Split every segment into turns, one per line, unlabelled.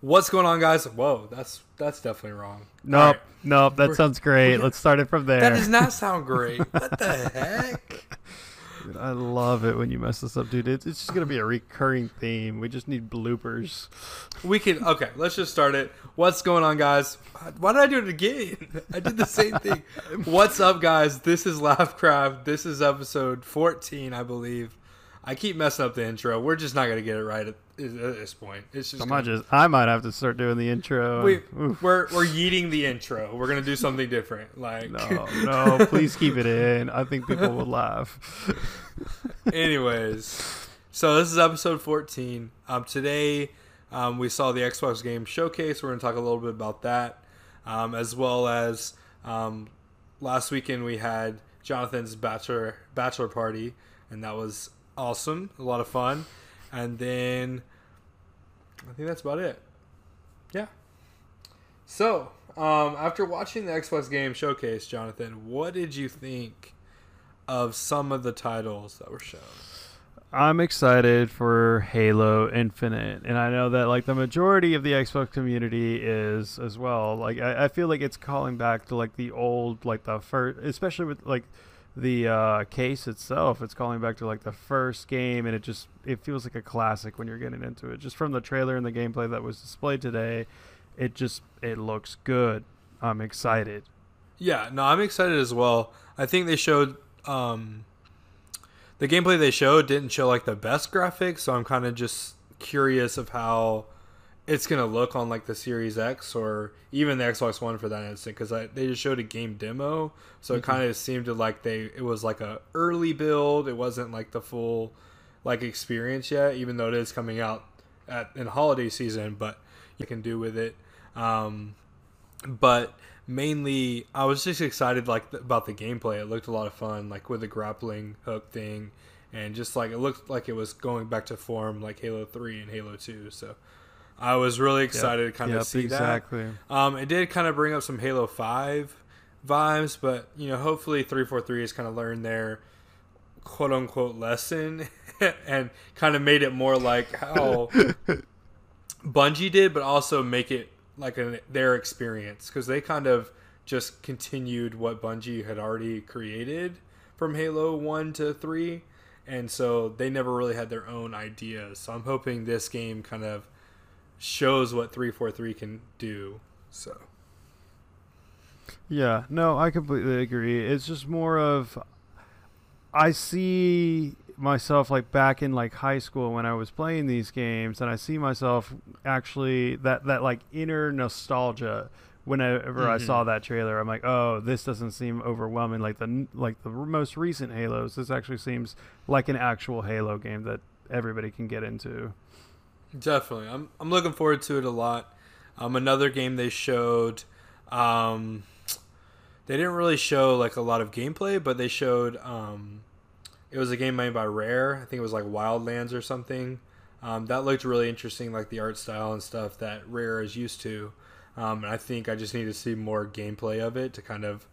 What's going on, guys? Whoa, that's that's definitely wrong.
Nope,
right.
nope. That
We're-
sounds great. Let's start it from there.
That does not sound great. what the heck?
Dude, I love it when you mess this up, dude. It's, it's just gonna be a recurring theme. We just need bloopers.
We can okay. Let's just start it. What's going on, guys? Why did I do it again? I did the same thing. What's up, guys? This is Laughcraft. This is episode fourteen, I believe. I keep messing up the intro. We're just not gonna get it right at, at this point. It's just
I
gonna-
might just, I might have to start doing the intro.
we,
oof.
we're we're yeeting the intro. We're gonna do something different. Like
no, no, please keep it in. I think people will laugh.
Anyways, so this is episode 14. Um, today, um, we saw the Xbox Game Showcase. We're going to talk a little bit about that, um, as well as um, last weekend we had Jonathan's bachelor bachelor party, and that was awesome, a lot of fun. And then I think that's about it. Yeah. So, um, after watching the Xbox Game Showcase, Jonathan, what did you think of some of the titles that were shown?
I'm excited for Halo Infinite, and I know that like the majority of the Xbox community is as well. Like I, I feel like it's calling back to like the old, like the first, especially with like the uh, case itself. It's calling back to like the first game, and it just it feels like a classic when you're getting into it. Just from the trailer and the gameplay that was displayed today, it just it looks good. I'm excited.
Yeah, no, I'm excited as well. I think they showed um, the gameplay they showed didn't show like the best graphics, so I'm kind of just curious of how it's gonna look on like the Series X or even the Xbox One for that instant because they just showed a game demo, so it
Mhm.
kind of seemed to like they it was like a early build. It wasn't like the full like experience yet, even though it is coming out at in holiday season. But you can do with it. Um, but mainly I was just excited like about the gameplay. It looked a lot of fun, like with the grappling hook thing, and just like it looked like it was going back to form like Halo Three and Halo Two. So I was really excited to kind of see
exactly.
that. Um, it did kind of bring up some Halo Five vibes, but you know, hopefully three four three has kind of learned their quote unquote lesson and kind of made it more like how Bungie did, but also make it like an, their experience because they kind of just continued what Bungie had already created from Halo 1 to 3. And so they never really had their own ideas. So I'm hoping this game kind of shows what 343 can do. So
Yeah, no, I completely agree. It's just more of I see myself like back in like high school when I was playing these games and I see myself actually that that like inner nostalgia whenever I
Mhm.
saw that trailer I'm like, "Oh, this doesn't seem overwhelming like the like the most recent Halos. This actually seems like an actual Halo game that everybody can get into."
Definitely. I'm I'm looking forward to it a lot. Um another game they showed um they didn't really show like a lot of gameplay, but they showed um it was a game made by Rare. I think it was like Wildlands or something. Um, that looked really interesting, like the art style and stuff that Rare is used to. Um, and I think I just need to see more gameplay of it to kind of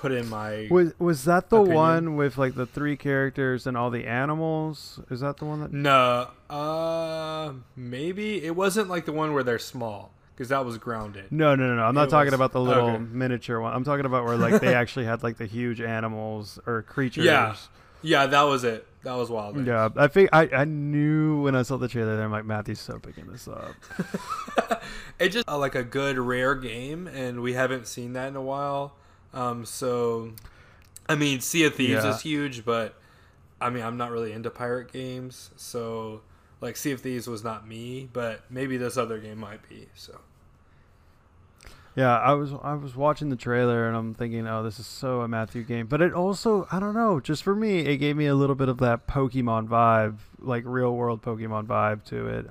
put in my.
Was was that the
Opinion?
one with like the three characters and all the animals? Is that the one that
No, uh, maybe it wasn't like the one where they're small because that was grounded.
No, no, no, no. I'm not
It
talking
was-
about the little
okay.
miniature one. I'm talking about where like they actually had like the huge animals or creatures.
Yeah. Yeah, that was it. That was Wildlands.
Yeah, I think I, I knew when I saw the trailer. There, I'm like, Matthew's so picking this up.
it just uh, like a good rare game, and we haven't seen that in a while. Um, so, I mean, Sea of Thieves
Yeah.
is huge, but I mean, I'm not really into pirate games, so like Sea of Thieves was not me, but maybe this other game might be. So,
Yeah, I was I was watching the trailer and I'm thinking, oh, this is so a Matthew game. But it also, I don't know, just for me, it gave me a little bit of that Pokemon vibe, like real world Pokemon vibe to it.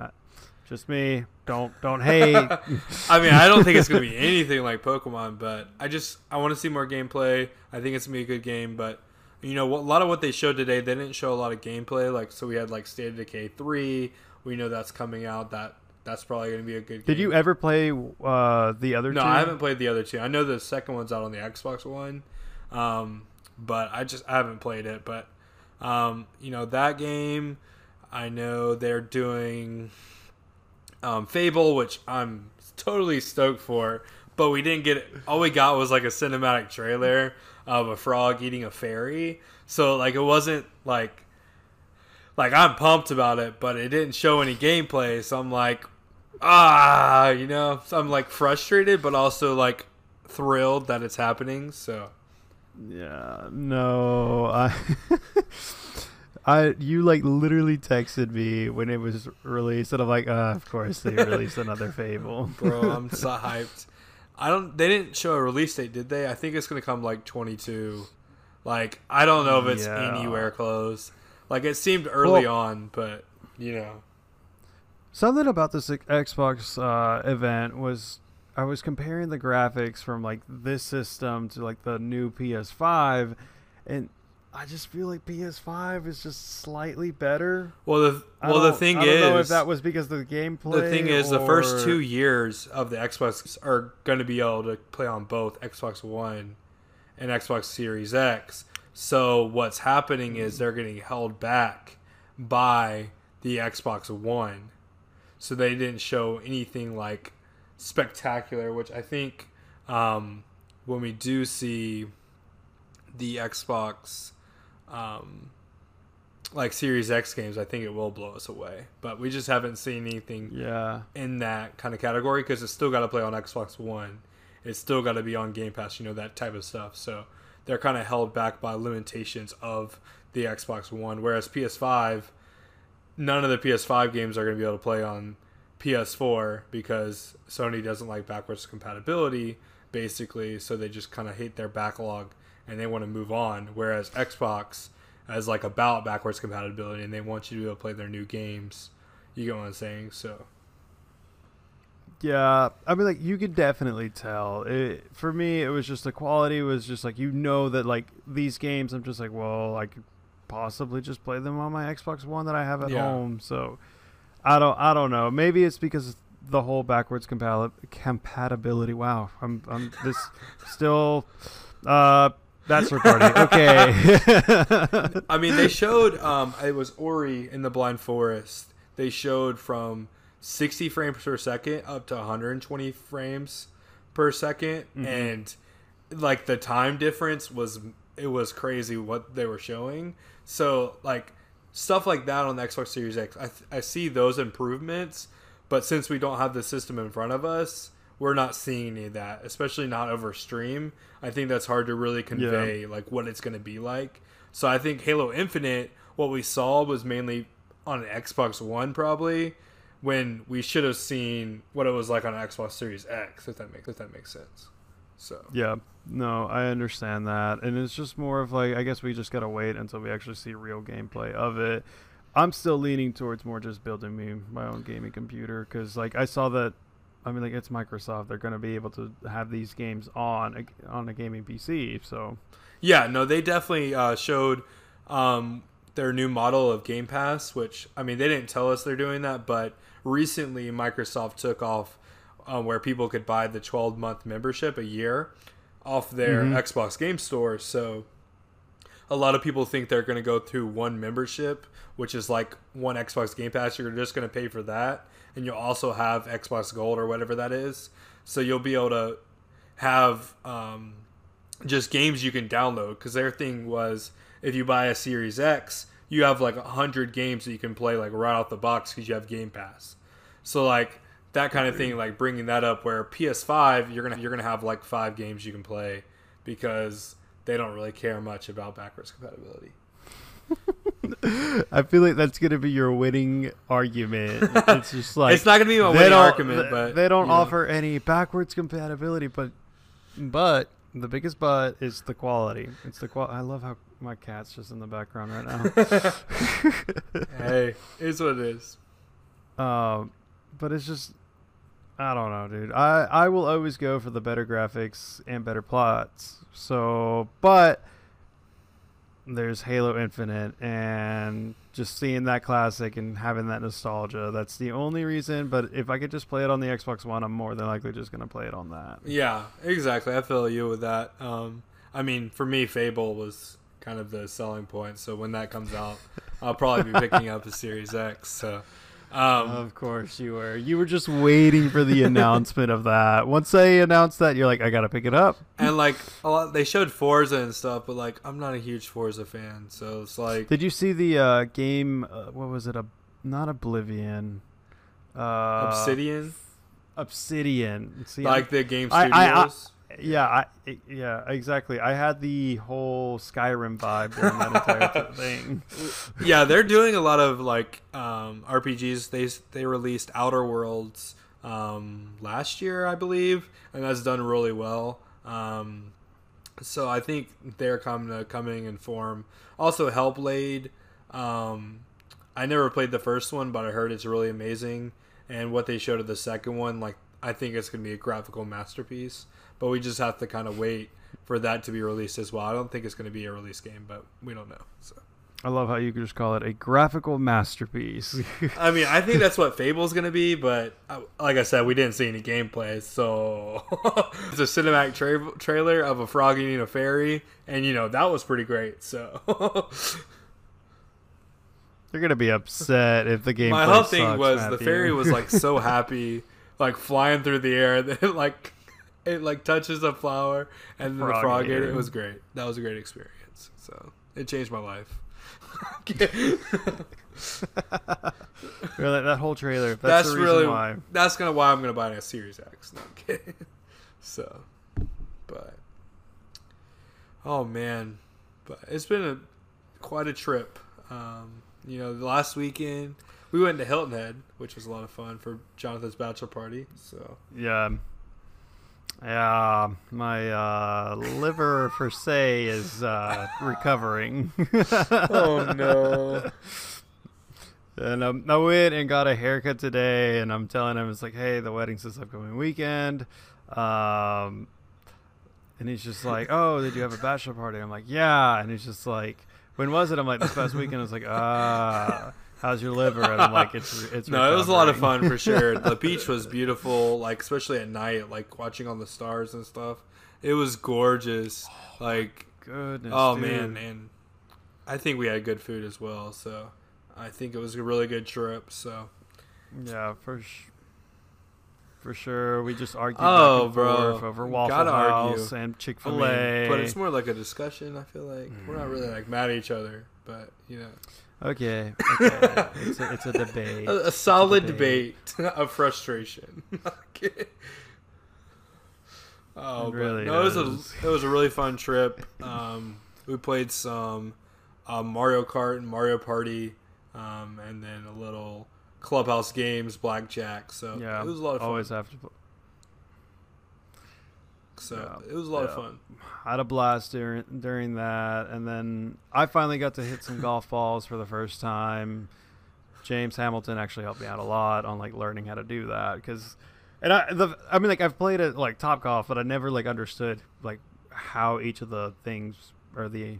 Just me. Don't don't hate.
I mean, I don't think it's gonna be anything like Pokemon, but I just I want to see more gameplay. I think it's gonna be a good game, but you know, a lot of what they showed today, they didn't show a lot of gameplay. Like, so we had like State of Decay three. We know that's coming out. That that's probably gonna be a good. Game.
Did you ever play uh, the other
No,
two?
I haven't played the other two. I know the second one's out on the Xbox One, um, but I just I haven't played it. But um, you know that game, I know they're doing um, Fable, which I'm totally stoked for, but we didn't get. It. All we got was like a cinematic trailer of a frog eating a fairy. So like it wasn't like like I'm pumped about it, but it didn't show any gameplay. So I'm like, ah, you know, so I'm like frustrated, but also like thrilled that it's happening. So
yeah, no, I. I you like literally texted me when it was released, and I'm like, uh, of course they released another Fable,
bro. I'm so hyped. I don't. They didn't show a release date, did they? I think it's gonna come like 22. Like I don't know if it's yeah. anywhere close. Like it seemed early well, on, but you know.
Something about this Xbox uh, event was I was comparing the graphics from like this system to like the new PS5, and I just feel like PS5 is just slightly better.
Well, the well the thing
I
is,
know if that was because of the gameplay.
The thing is,
or...
the first two years of the Xbox are going to be able to play on both Xbox One and Xbox Series X. So what's happening is they're getting held back by the Xbox One. So they didn't show anything like spectacular, which I think um, when we do see the Xbox um, like Series X games, I think it will blow us away. But we just haven't seen anything
yeah.
in that kind of category because it's still got to play on Xbox One. It's still got to be on Game Pass, you know, that type of stuff. So they're kind of held back by limitations of the Xbox One. Whereas PS5, none of the PS5 games are going to be able to play on PS4 because Sony doesn't like backwards compatibility, basically. So they just kind of hate their backlog and they want to move on. Whereas Xbox has like about backwards compatibility and they want you to be able to play their new games. You get what I'm saying? So.
Yeah, I mean, like you could definitely tell. It, for me, it was just the quality was just like you know that like these games. I'm just like, well, I could possibly just play them on my Xbox One that I have at yeah. home. So I don't, I don't know. Maybe it's because the whole backwards compatibility. Wow, I'm, I'm this still. Uh, that's retarded. Okay.
I mean, they showed um, it was Ori and the Blind Forest. They showed from 60 frames per second up to 120 frames per 2nd mm-hmm. and like the time difference was it was crazy what they were showing. So like stuff like that on the Xbox Series X, I, I see those improvements, but since we don't have the system in front of us, we're not seeing any of that, especially not over stream. I think that's hard to really convey yeah. like what it's going to be like. So I think Halo Infinite, what we saw was mainly on an Xbox One, probably when we should have seen what it was like on Xbox Series X. If that makes if that makes sense. So
yeah, no, I understand that, and it's just more of like I guess we just gotta wait until we actually see real gameplay of it. I'm still leaning towards more just building me my own gaming computer because like I saw that I mean, like it's Microsoft. They're going to be able to have these games on a, on a gaming PC. So,
yeah, no, they definitely uh, showed um, their new model of Game Pass. Which I mean, they didn't tell us they're doing that, but recently Microsoft took off um, where people could buy the 12 month membership a year off their mm-hmm. Xbox Game Store. So, a lot of people think they're going to go through one membership, which is like one Xbox Game Pass. You're just going to pay for that and you'll also have Xbox Gold or whatever that is. So you'll be able to have um, just games you can download because their thing was if you buy a Series X, you have like a hundred games that you can play like right out the box because you have Game Pass. So like that kind of thing, like bringing that up where PS5 you're gonna you're gonna have like five games you can play because they don't really care much about backwards compatibility.
I feel like that's gonna be your winning argument. It's just like
it's not gonna be my winning argument, but
they don't offer know. any backwards compatibility. But but the biggest but is the quality. It's the qual. I love how my cat's just in the background right
now. hey, it's what it is.
Um, but it's just I don't know, dude. I I will always go for the better graphics and better plots. So, but there's Halo Infinite, and just seeing that classic and having that nostalgia. That's the only reason. But if I could just play it on the Xbox One, I'm more than likely just gonna play it on that.
Yeah, exactly. I feel you with that. Um, I mean, for me, Fable was kind of the selling point. So when that comes out, I'll probably be picking up a Series X. So, Um,
Of course you were. You were just waiting for the announcement of that. Once they announced that, you're like, I gotta pick it up.
and like a lot, they showed Forza and stuff, but like I'm not a huge Forza fan, so it's like
Did you see the uh, game? Uh, what was it? A not Oblivion. Uh,
Obsidian,
Obsidian. See,
like the game
I-
studios.
I- yeah, I, it- yeah, exactly. I had the whole Skyrim vibe during that entire thing.
yeah, they're doing a lot of like um, RPGs. They they released Outer Worlds um, last year, I believe, and that's done really well. Um, so I think they're coming to coming in form. Also, Hellblade. Um, I never played the first one, but I heard it's really amazing. And what they showed of the second one, like I think it's gonna be a graphical masterpiece. But we just have to kind of wait for that to be released as well. I don't think it's gonna be a release game, but we don't know. So.
I love how you could just call it a graphical masterpiece.
I mean, I think that's what Fable's gonna be, but uh, like I said, we didn't see any gameplay, so it's a cinematic tra- trailer of a frog eating a fairy, and you know that was pretty great. So
They're gonna be upset if the game.
my whole thing was the fairy was like so happy, like flying through the air, that it, like it like touches a flower, and then the
Frog
frog
ate
ate it.
it.
It was great. That was a great experience. So it changed my life.
really, that whole trailer. That's,
that's
the reason
really
why.
that's gonna why I'm gonna buy a Series X. No I'm kidding. So, but oh man, but it's been a quite a trip. Um, you know, the last weekend we went to Hilton Head, which was a lot of fun for Jonathan's bachelor party. So
Yeah. Yeah, my uh, liver per se is uh, recovering.
oh no,
And um, I went and got a haircut today, and I'm telling him it's like, hey, the wedding's this upcoming weekend. Um, and he's just like, oh, did you have a bachelor party? I'm like, yeah. And he's just like, when was it? I'm like, this past weekend. I was like, ah, how's your liver? And I'm like, it's it's.
no, it was a lot of fun for sure. The beach was beautiful, like especially at night, like watching all the stars and stuff. It was gorgeous. Oh like
Goodness.
Oh
dude.
man, and I think we had good food as well. So I think it was a really good trip. So
Yeah, for sh- for sure. We just argued
Oh, bro.
over Waffle
Gotta argue.
House and Chick
I
Fil
mean,
A.
but it's more like a discussion. I feel like we're not really mm. like mad at each other, but you know,
okay. Okay, it's a, it's a debate.
a, a solid
debate.
debate of frustration. Okay. oh,
It
but
really
no, it was a it was a really fun trip. Um, we played some uh, Mario Kart and Mario Party, um, and then a little clubhouse games, blackjack. So
Yeah,
it was a lot of fun.
always have to.
So
Yeah.
it was a lot of
Yeah.
fun.
Had a blast during during that, and then I finally got to hit some golf balls for the first time. James Hamilton actually helped me out a lot on like learning how to do that because, and I the I mean like I've played it like Topgolf, but I never like understood like how each of the things or the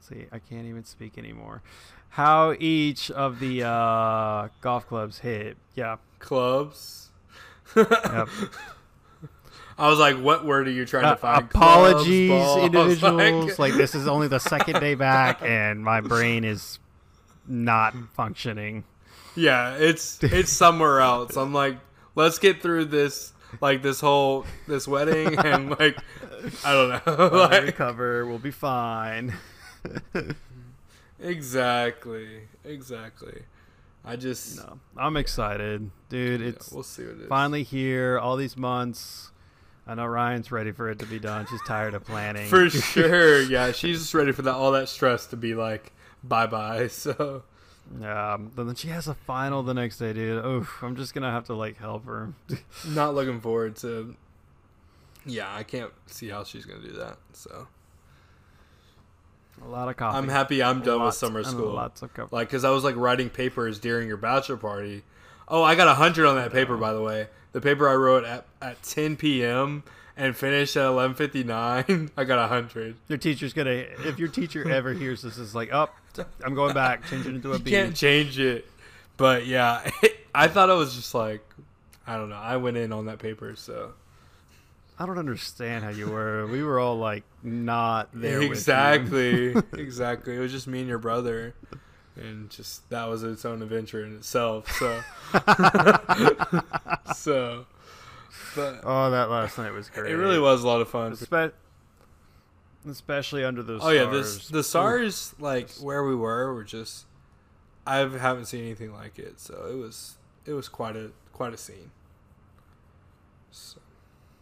see I can't even speak anymore. How each of the uh, golf clubs hit. Yeah.
Clubs.
Yep.
I was like, "What word are you trying
Uh,
to find?"
apologies,
Clubs,
individuals. Like, this is only the second day back, and my brain is not functioning.
yeah, it's it's somewhere else. I'm like, let's get through this, like this whole this wedding, and like, I don't know,
I'll recover. We'll be fine.
exactly, exactly. I just,
no, I'm excited, dude.
yeah,
It's
we'll see what it is.
finally here. All these months. I know Ryan's ready for it to be done. She's tired of planning.
for sure. Yeah, she's just ready for that all that stress to be like bye bye. So
Yeah, but then she has a final the next day, dude. Oh, I'm just gonna have to like help her.
not looking forward to. Yeah, I can't see how she's gonna do that. So
a lot of coffee.
I'm happy I'm done with summer school.
Lots of coffee.
Like, cause I was like writing papers during your bachelor party. Oh, I got a hundred on that paper, by the way. The paper I wrote at at 10 p.m. and finished at 11:59. I got a hundred.
Your teacher's gonna. If your teacher ever hears this, is like, "Up, I'm going back, change it into a B.
You can't change it. But yeah, I thought it was just like, I don't know. I went in on that paper, so
I don't understand how you were. We were all like not there.
exactly, exactly. It was just me and your brother. It and just that was its own adventure in itself. So, so, but
Oh, that last night was great.
it really was a lot of fun.
Espe- especially under those.
Oh yeah,
stars.
this the SARS like where we were were just I haven't seen anything like it, so it was it was quite a quite a scene. So,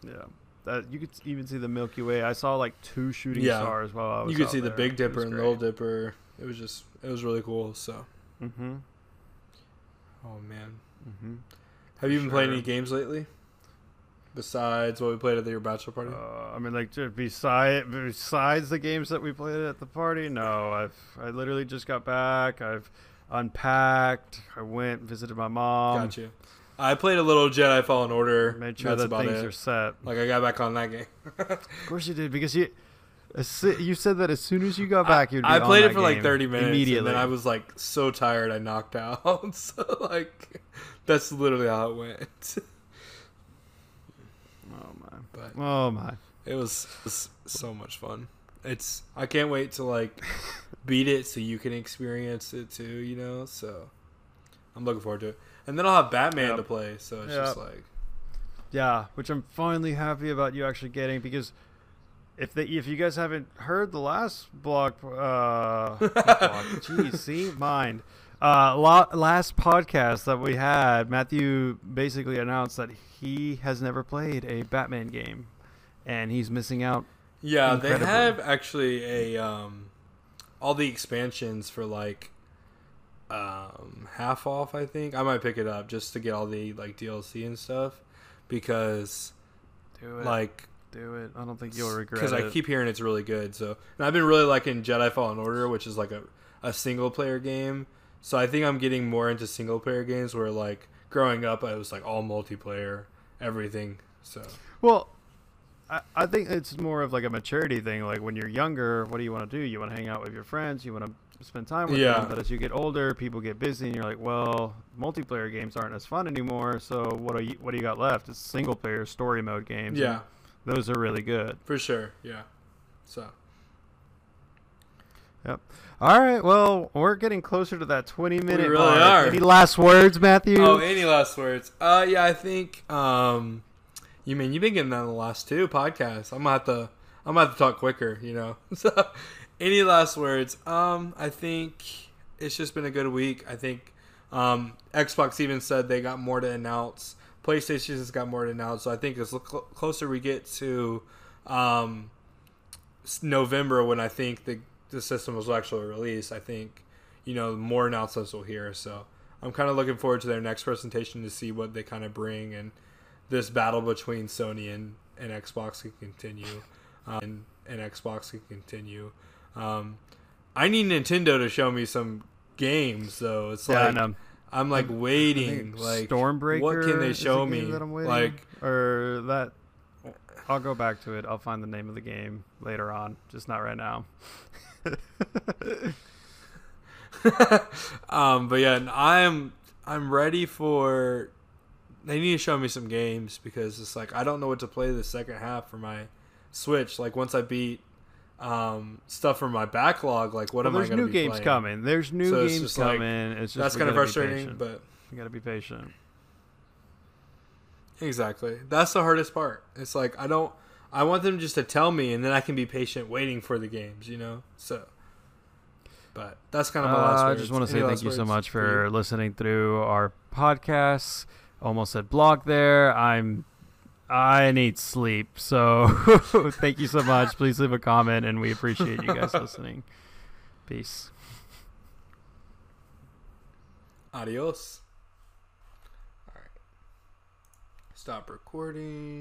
Yeah, that you could even see the Milky Way. I saw like two shooting
Yeah.
stars while I was.
you could
out
see the. Big Dipper and. Little Dipper. It was just it was really cool. So
Mm-hmm.
oh man,
Mm-hmm.
have you been playing any games lately? Besides what we played at your bachelor party?
Uh, I mean, like, just beside besides the games that we played at the party, no. I've I literally just got back. I've unpacked. I went visited my mom.
Got you. I played a little Jedi Fallen Order.
Made sure
That's
that things
it.
are set.
Like I got back on that game.
Of course you did because you. You said that as soon as you got back, you'd. Be
I played it for like 30 minutes
immediately.
and then I was like so tired I knocked out. so like that's literally how it went.
oh my!
But
Oh my!
it was, it was so much fun. It's I can't wait to like beat it so you can experience it too, you know? So I'm looking forward to it. And then I'll have Batman
Yep.
to play, so it's
Yep.
just like
Yeah, which I'm finally happy about you actually getting because if they if you guys haven't heard the last blog, uh, blog see, mind. Uh, la- last podcast that we had, Matthew basically announced that he has never played a Batman game, and he's missing out.
Yeah, they have actually a um all the expansions for like um half off, I think. I might pick it up just to get all the like DLC and stuff because like
do it. I don't think you'll regret it. because.
I keep hearing it's really good. So, and I've been really liking Jedi Fallen Order, which is like a a single player game. So I think I'm getting more into single player games where like growing up I was like all multiplayer, everything. So
Well, I, I think it's more of like a maturity thing. Like when you're younger, what do you want to do? You want to hang out with your friends. You want to spend time with
Yeah.
them. But as you get older, people get busy, and you're like, well, multiplayer games aren't as fun anymore. So what do you what do you got left? It's single player story mode games.
yeah,
those are really good.
for sure. Yeah. So Yep.
All right, well, we're getting closer to that 20 minute We
really
mark.
are.
Any last words, Matthew?
Oh, any last words? Uh, yeah, I think um, you mean you've been getting that in the last two podcasts. I'm gonna have to, I'm gonna have to talk quicker, you know. So, any last words? Um, I think it's just been a good week. I think um, Xbox even said they got more to announce. PlayStation has got more to announce. So I think as cl- closer we get to um, November, when I think the the system was actually released, I think you know more announcements will hear. So I'm kind of looking forward to their next presentation to see what they kind of bring and this battle between Sony and, and Xbox can continue, um, and, and Xbox can continue. Um, I need Nintendo to show me some games though. It's
yeah,
like. I'm like waiting. Like
Stormbreaker.
What can they show me?
That I'm waiting.
Like
or that. I'll go back to it. I'll find the name of the game later on, just not right now.
um, but yeah, I'm I'm ready for. They need to show me some games because it's like I don't know what to play the second half for my Switch. Like once I beat um, stuff from my backlog, like what
Well,
am I
there's
going to
new games
playing?
coming. There's new
So
games
just like-
coming. it's just
That's kind of frustrating, but
you gotta be patient.
exactly that's the hardest part. It's like I don't. I want them just to tell me, and then I can be patient waiting for the games. You know, so. But that's kind of my last
Uh, I just want to say
last
thank you so much
for
for listening through our podcasts. Almost said blog there. I'm I need sleep. So thank you so much. Please leave a comment and we appreciate you guys listening. Peace.
Adios. All right. Stop recording.